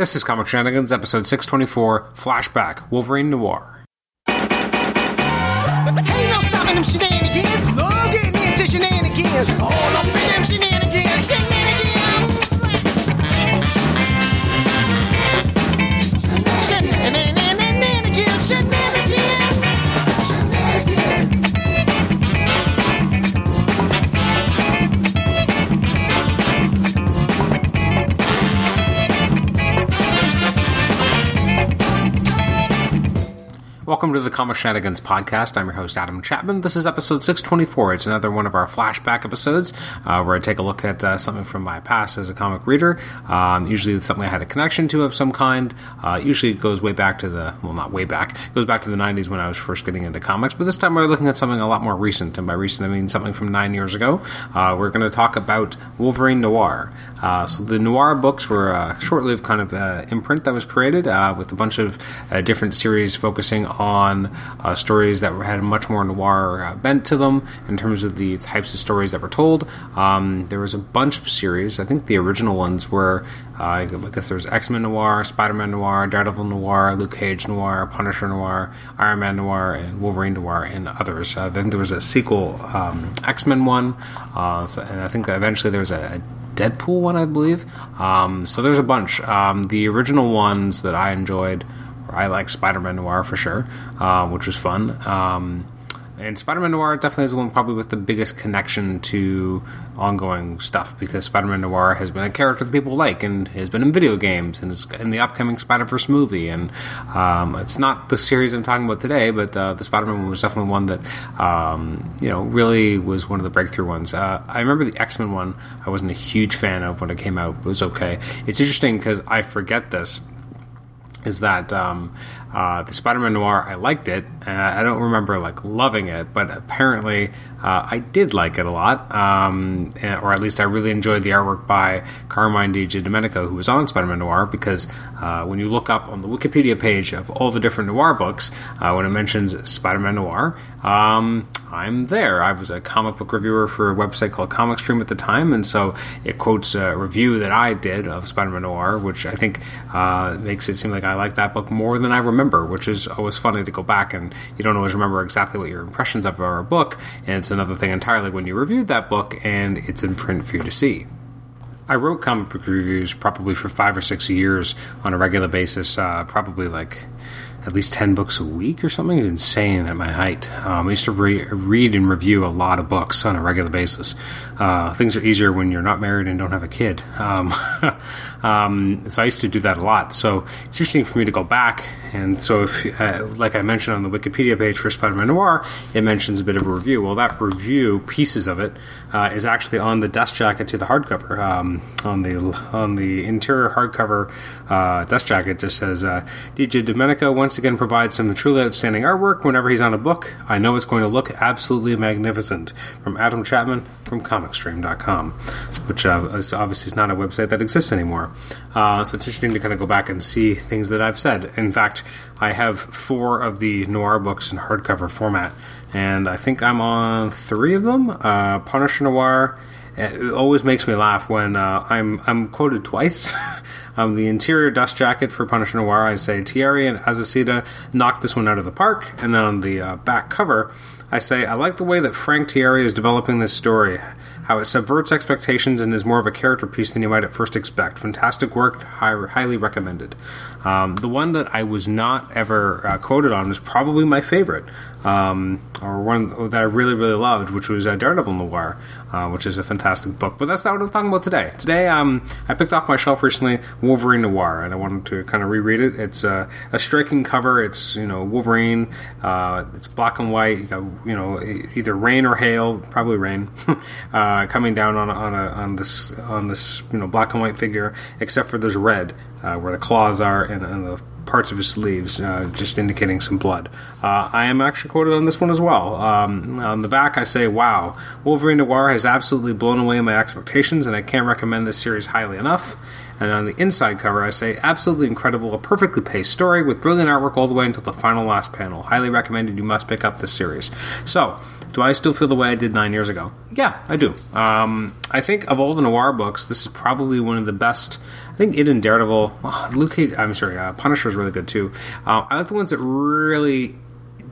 This is Comic Shenanigans, episode 624, Flashback, Wolverine Noir. No stopping them shenanigans. Into shenanigans. All up in them shenanigans. Shenanigans. 我 Welcome to the Comic Shenanigans podcast. I'm your host, Adam Chapman. This is episode 624. It's another one of our flashback episodes uh, where I take a look at uh, something from my past as a comic reader. Um, usually it's something I had a connection to of some kind. Uh, usually it goes way back to the, well, not way back, it goes back to the 90s when I was first getting into comics. But this time we're looking at something a lot more recent. And by recent, I mean something from nine years ago. Uh, we're going to talk about Wolverine Noir. Uh, so the Noir books were a short lived kind of uh, imprint that was created uh, with a bunch of uh, different series focusing on uh, stories that had much more noir uh, bent to them in terms of the types of stories that were told. Um, there was a bunch of series. I think the original ones were, uh, I guess there was X Men Noir, Spider Man Noir, Daredevil Noir, Luke Cage Noir, Punisher Noir, Iron Man Noir, and Wolverine Noir, and others. Uh, then there was a sequel, um, X Men one, uh, and I think eventually there was a, a Deadpool one, I believe. Um, so there's a bunch. Um, the original ones that I enjoyed, I like Spider-Man Noir for sure, uh, which was fun. Um, and Spider-Man Noir definitely is the one probably with the biggest connection to ongoing stuff because Spider-Man Noir has been a character that people like and has been in video games and is in the upcoming Spider-Verse movie. And um, it's not the series I'm talking about today, but uh, the Spider-Man one was definitely one that um, you know really was one of the breakthrough ones. Uh, I remember the X-Men one. I wasn't a huge fan of when it came out. It was okay. It's interesting because I forget this is that um, uh, the Spider-Man Noir I liked it. And I don't remember like loving it, but apparently uh, I did like it a lot, um, and- or at least I really enjoyed the artwork by Carmine Di Giandomenico, who was on Spider-Man Noir. Because uh, when you look up on the Wikipedia page of all the different noir books, uh, when it mentions Spider-Man Noir, um, I'm there. I was a comic book reviewer for a website called Comic Stream at the time, and so it quotes a review that I did of Spider-Man Noir, which I think uh, makes it seem like I like that book more than I remember, which is always funny to go back and you don't always remember exactly what your impressions of a book, and it's another thing entirely when you reviewed that book and it's in print for you to see. I wrote comic book reviews probably for five or six years on a regular basis, uh, probably like at least 10 books a week or something. It's insane at my height. Um, I used to re- read and review a lot of books on a regular basis. Uh, things are easier when you're not married and don't have a kid. Um, um, so I used to do that a lot. So it's interesting for me to go back. And so, if, uh, like I mentioned on the Wikipedia page for Spider Man Noir, it mentions a bit of a review. Well, that review, pieces of it, uh, is actually on the dust jacket to the hardcover. Um, on the on the interior hardcover uh, dust jacket, just says uh, Di Giandomenico once again provides some truly outstanding artwork whenever he's on a book. I know it's going to look absolutely magnificent. From Adam Chapman from ComicStream.com, which uh, obviously is not a website that exists anymore. Uh, so it's interesting to kind of go back and see things that I've said. In fact, I have four of the noir books in hardcover format, and I think I'm on three of them. Uh, Punisher Noir. It always makes me laugh when uh, I'm I'm quoted twice. um, the interior dust jacket for Punisher Noir, I say Tieri and Azaceta knocked this one out of the park, and then on the uh, back cover, I say I like the way that Frank Tieri is developing this story. How it subverts expectations and is more of a character piece than you might at first expect. Fantastic work, high, highly recommended. Um, the one that I was not ever uh, quoted on is probably my favorite, um, or one that I really, really loved, which was uh, Daredevil Noir, uh, which is a fantastic book. But that's not what I'm talking about today. Today, um, I picked off my shelf recently Wolverine Noir, and I wanted to kind of reread it. It's uh, a striking cover. It's you know Wolverine. Uh, it's black and white. You got you know either rain or hail, probably rain, uh, coming down on on a, on this on this you know black and white figure, except for there's red where the claws are and, and the parts of his sleeves, uh, just indicating some blood. Uh, I am actually quoted on this one as well. Um, on the back, I say, "Wow, Wolverine Noir has absolutely blown away my expectations, and I can't recommend this series highly enough." And on the inside cover, I say, absolutely incredible, a perfectly paced story with brilliant artwork all the way until the final last panel. Highly recommended. You must pick up this series. So, Do I still feel the way I did nine years ago? Yeah, I do. Um, I think of all the noir books, this is probably one of the best. I think it and Daredevil, oh, Luke I'm sorry, uh, Punisher is really good too. Uh, I like the ones that really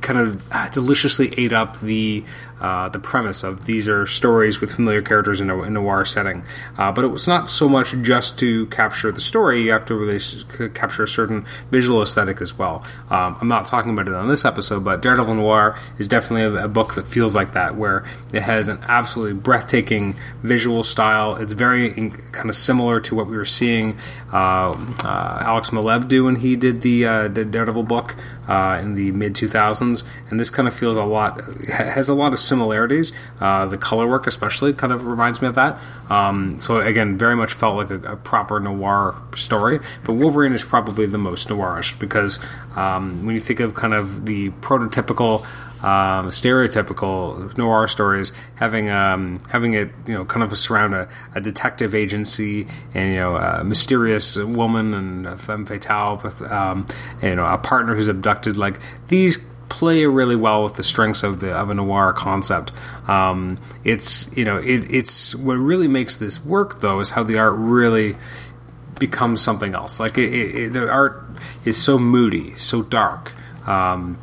kind of uh, deliciously ate up the uh, the premise of these are stories with familiar characters in a, in a noir setting. Uh, but it was not so much just to capture the story; you have to really s- capture a certain visual aesthetic as well. Um, I'm not talking about it on this episode, but Daredevil Noir is definitely a, a book that feels like that, where it has an absolutely breathtaking visual style. It's very in, kind of similar to what we were seeing uh, uh, Alex Maleev do when he did the, uh, the Daredevil book uh, in the mid 2000s, and this kind of feels a lot has a lot of similarities. Uh, the color work, especially, kind of reminds me of that. Um, so again, very much felt like a, a, proper noir story. But Wolverine is probably the most noirish because um, when you think of kind of the prototypical. Um, stereotypical noir stories, having um, having it you know kind of surround a, a detective agency and you know a mysterious woman and a femme fatale with um, you know a partner who's abducted. Like these play really well with the strengths of the of a noir concept. Um, it's you know it, it's what really makes this work though is how the art really becomes something else. Like it, it, the art is so moody, so dark. Um,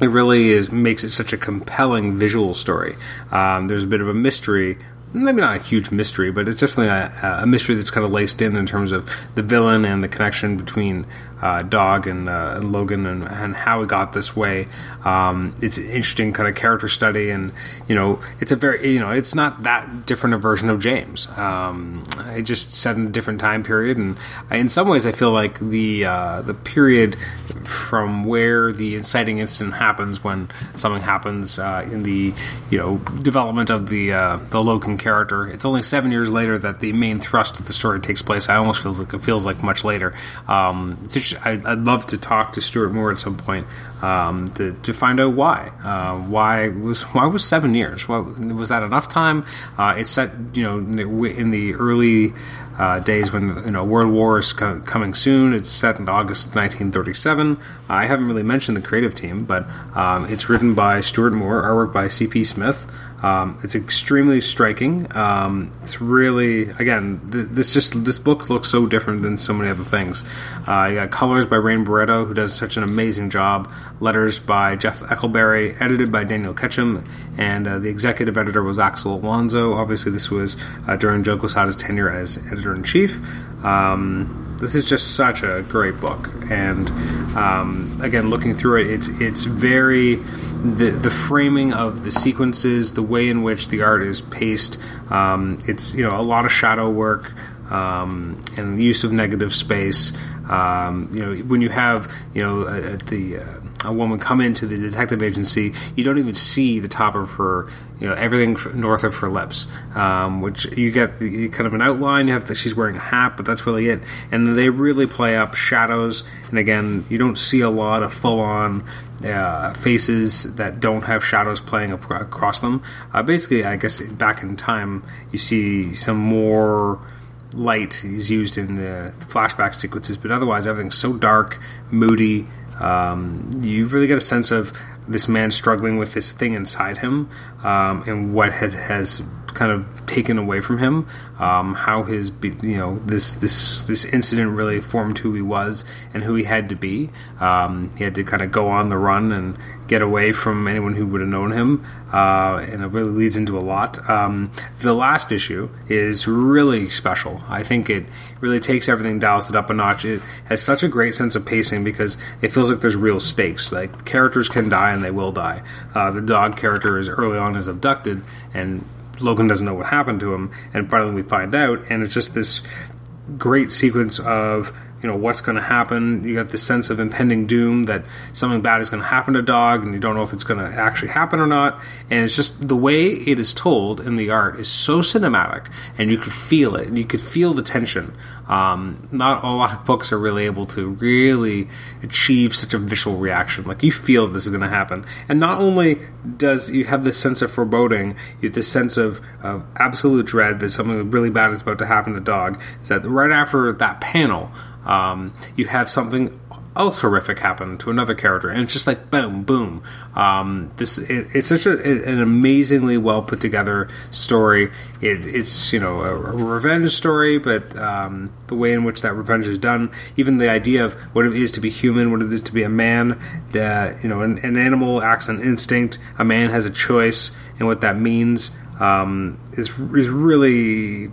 it really is makes it such a compelling visual story. Um, there's a bit of a mystery maybe not a huge mystery, but it's definitely a, a, mystery that's kind of laced in in terms of the villain and the connection between uh, Dog and, uh, Logan and, and, how it got this way. Um, it's an interesting kind of character study, and you know, it's a very you know, it's not that different a version of James. Um, it just set in a different time period, and I, in some ways, I feel like the uh, the period from where the inciting incident happens when something happens uh, in the you know development of the uh, the Logan character. It's only seven years later that the main thrust of the story takes place. I almost feels like it feels like much later. Um, it's I'd, I'd, love to talk to Stuart Moore at some point um, to, to find out why. Uh, why was why was seven years? What, was that enough time? Uh, it's set you know in the early uh, days when you know World War is co- coming soon. It's set in August 1937. I haven't really mentioned the creative team, but um, it's written by Stuart Moore, artwork by C.P. Smith. Um, it's extremely striking. Um, it's really again th- this just this book looks so different than so many other things. Uh, you got colors by Rain Beredo, who does such an amazing job. Letters by Jeff Eckleberry, edited by Daniel Ketchum, and uh, the executive editor was Axel Alonso. Obviously, this was uh, during Joe Quesada's tenure as editor in chief. Um, this is just such a great book, and um, again, looking through it, it's it's very the the framing of the sequences, the way in which the art is paced. Um, it's you know a lot of shadow work um, and use of negative space. Um, you know, when you have you know at the uh, a woman come into the detective agency, you don't even see the top of her, you know, everything north of her lips. Um, which you get the, kind of an outline. You have that she's wearing a hat, but that's really it. And they really play up shadows. And again, you don't see a lot of full on uh, faces that don't have shadows playing across them. Uh, basically, I guess back in time, you see some more light is used in the flashback sequences, but otherwise everything's so dark, moody. Um, you really get a sense of this man struggling with this thing inside him um, and what had, has kind of taken away from him. Um, how his you know this this this incident really formed who he was and who he had to be. Um, he had to kind of go on the run and get away from anyone who would have known him, uh, and it really leads into a lot. Um, the last issue is really special. I think it really takes everything, dials it up a notch. It has such a great sense of pacing because it feels like there's real stakes. Like characters can die and they will die. Uh, the dog character is early on is abducted and Logan doesn't know what happened to him, and finally we find out, and it's just this great sequence of you know what's going to happen. You got this sense of impending doom that something bad is going to happen to dog, and you don't know if it's going to actually happen or not. And it's just the way it is told in the art is so cinematic, and you could feel it. You could feel the tension. Um, not a lot of books are really able to really achieve such a visual reaction. Like you feel this is going to happen, and not only does you have this sense of foreboding, you have this sense of, of absolute dread that something really bad is about to happen to dog. Is that right after that panel? Um, you have something else horrific happen to another character, and it's just like boom, boom. Um, this it, it's such a, an amazingly well put together story. It, it's you know a, a revenge story, but um, the way in which that revenge is done, even the idea of what it is to be human, what it is to be a man. That you know, an, an animal acts on instinct. A man has a choice, and what that means um, is is really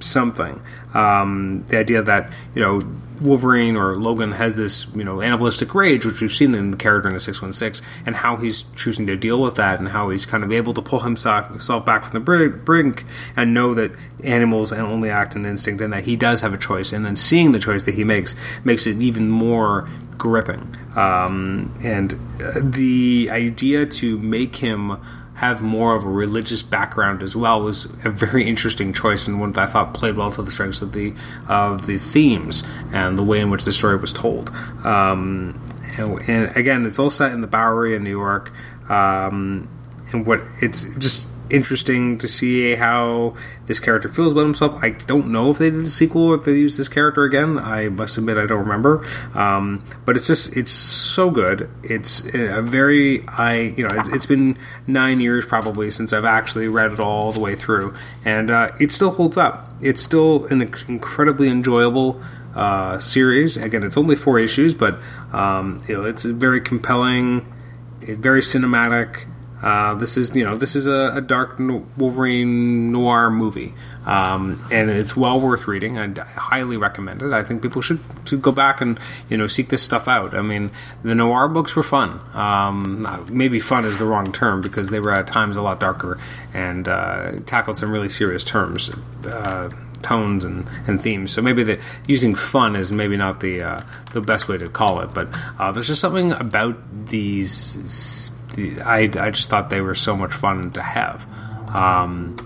something. Um, the idea that you know Wolverine or Logan has this you know animalistic rage, which we've seen in the character in the six one six, and how he's choosing to deal with that, and how he's kind of able to pull himself back from the brink and know that animals only act in instinct, and that he does have a choice, and then seeing the choice that he makes makes it even more gripping. Um, and uh, the idea to make him have more of a religious background as well was a very interesting choice and one that I thought played well to the strengths of the of the themes and the way in which the story was told. Um, and, and, again, it's all set in the Bowery in New York, um, and what it's just interesting to see how this character feels about himself. I don't know if they did a sequel or if they used this character again. I must admit I don't remember. Um, but it's just it's so good. It's a very I you know it's, it's been nine years probably since I've actually read it all the way through, and uh, it still holds up. It's still an incredibly enjoyable. Uh, series again, it's only four issues, but um, you know it's very compelling, very cinematic. Uh, this is you know this is a, a dark Wolverine noir movie, um, and it's well worth reading. I highly recommend it. I think people should to go back and you know seek this stuff out. I mean, the noir books were fun. Um, maybe fun is the wrong term because they were at times a lot darker and uh, tackled some really serious terms. Uh, tones and, and themes. So maybe the using fun is maybe not the uh, the best way to call it, but uh, there's just something about these I, I just thought they were so much fun to have. Um,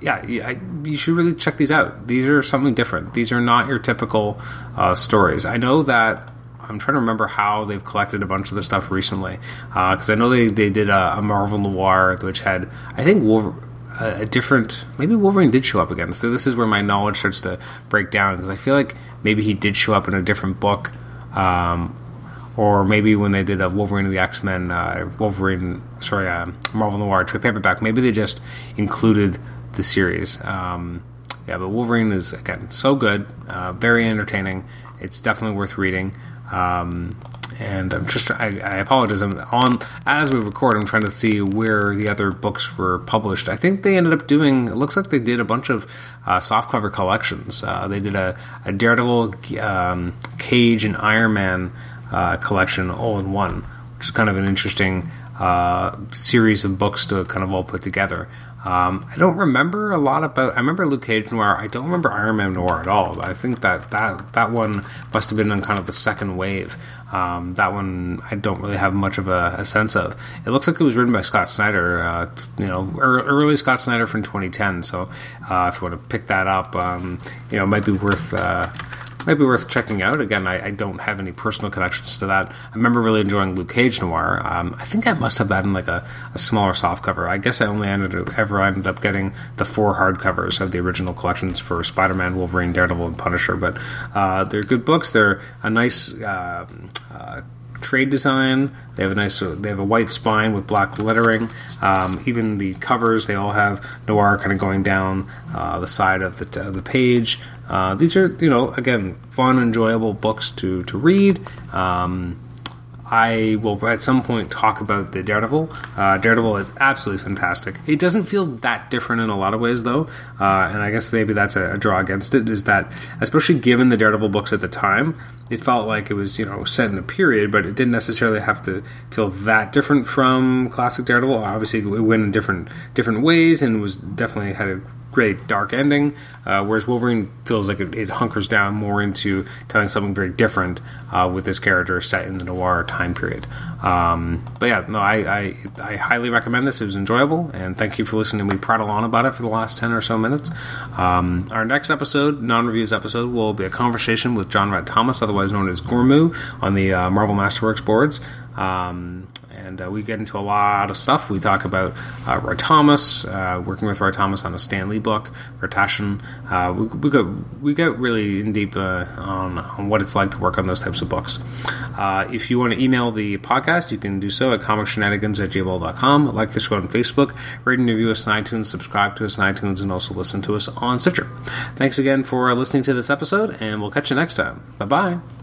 yeah, I, you should really check these out. These are something different. These are not your typical uh, stories. I know that I'm trying to remember how they've collected a bunch of the stuff recently because uh, I know they, they did a, a, Marvel Noir which had I think Wolver- a, different maybe Wolverine did show up again. So this is where my knowledge starts to break down because I feel like maybe he did show up in a different book. Um, or maybe when they did a Wolverine of the X Men, uh, Wolverine, sorry, uh, Marvel Noir trade paperback, maybe they just included the series. Um, yeah, but Wolverine is again so good, uh, very entertaining. It's definitely worth reading. Um, and I'm just I, I, apologize. I'm on as we record. I'm trying to see where the other books were published. I think they ended up doing. It looks like they did a bunch of uh, softcover collections. Uh, they did a, a Daredevil, um, Cage, and Iron Man uh, collection all in one, which is kind of an interesting uh, series of books to kind of all put together. Um, I don't remember a lot about. I remember Luke Cage Noir. I don't remember Iron Man Noir at all. I think that that that one must have been on kind of the second wave. Um, that one I don't really have much of a, a, sense of. It looks like it was written by Scott Snyder. Uh, you know, early Scott Snyder from 2010. So uh, if you want to pick that up, um, you know, it might be worth uh, might be worth checking out. Again, I, I, don't have any personal connections to that. I remember really enjoying Luke Cage Noir. Um, I think I must have that in like a, a smaller softcover. I guess I only ended up, ever ended up getting the four hardcovers of the original collections for Spider Man, Wolverine, Daredevil, and Punisher. But uh, they're good books. They're a nice. Uh, uh, trade design. They have a nice, they have a white spine with black lettering. Um, even the covers, they all have noir kind of going down uh, the side of the, of the page. Uh, these are, you know, again, fun, enjoyable books to to read. Um, I will at some point talk about the Daredevil. Uh, Daredevil is absolutely fantastic. It doesn't feel that different in a lot of ways, though, uh, and I guess maybe that's a, a, draw against it. Is that especially given the Daredevil books at the time, it felt like it was you know set in a period, but it didn't necessarily have to feel that different from classic Daredevil. Obviously, it went in different different ways and was definitely had a great dark ending, uh, whereas Wolverine feels like it, it, hunkers down more into telling something very different uh, with this character set in the noir time period. Um, but yeah, no, I, I, I, highly recommend this. It was enjoyable, and thank you for listening We prattle on about it for the last 10 or so minutes. Um, our next episode, non reviews episode, will be a conversation with John Rhett Thomas, otherwise known as Gormu, on the uh, Marvel Masterworks boards. Um, and uh, we get into a lot of stuff. We talk about uh, Roy Thomas, uh, working with Roy Thomas on a Stan Lee book Taschen. Uh, we, we go we get really in deep uh, on, on what it's like to work on those types of books. Uh, if you want to email the podcast, you can do so at comicshenanigans at gmail.com. Like the show on Facebook, rate and review us on iTunes, subscribe to us on iTunes, and also listen to us on Stitcher. Thanks again for listening to this episode, and we'll catch you next time. Bye bye.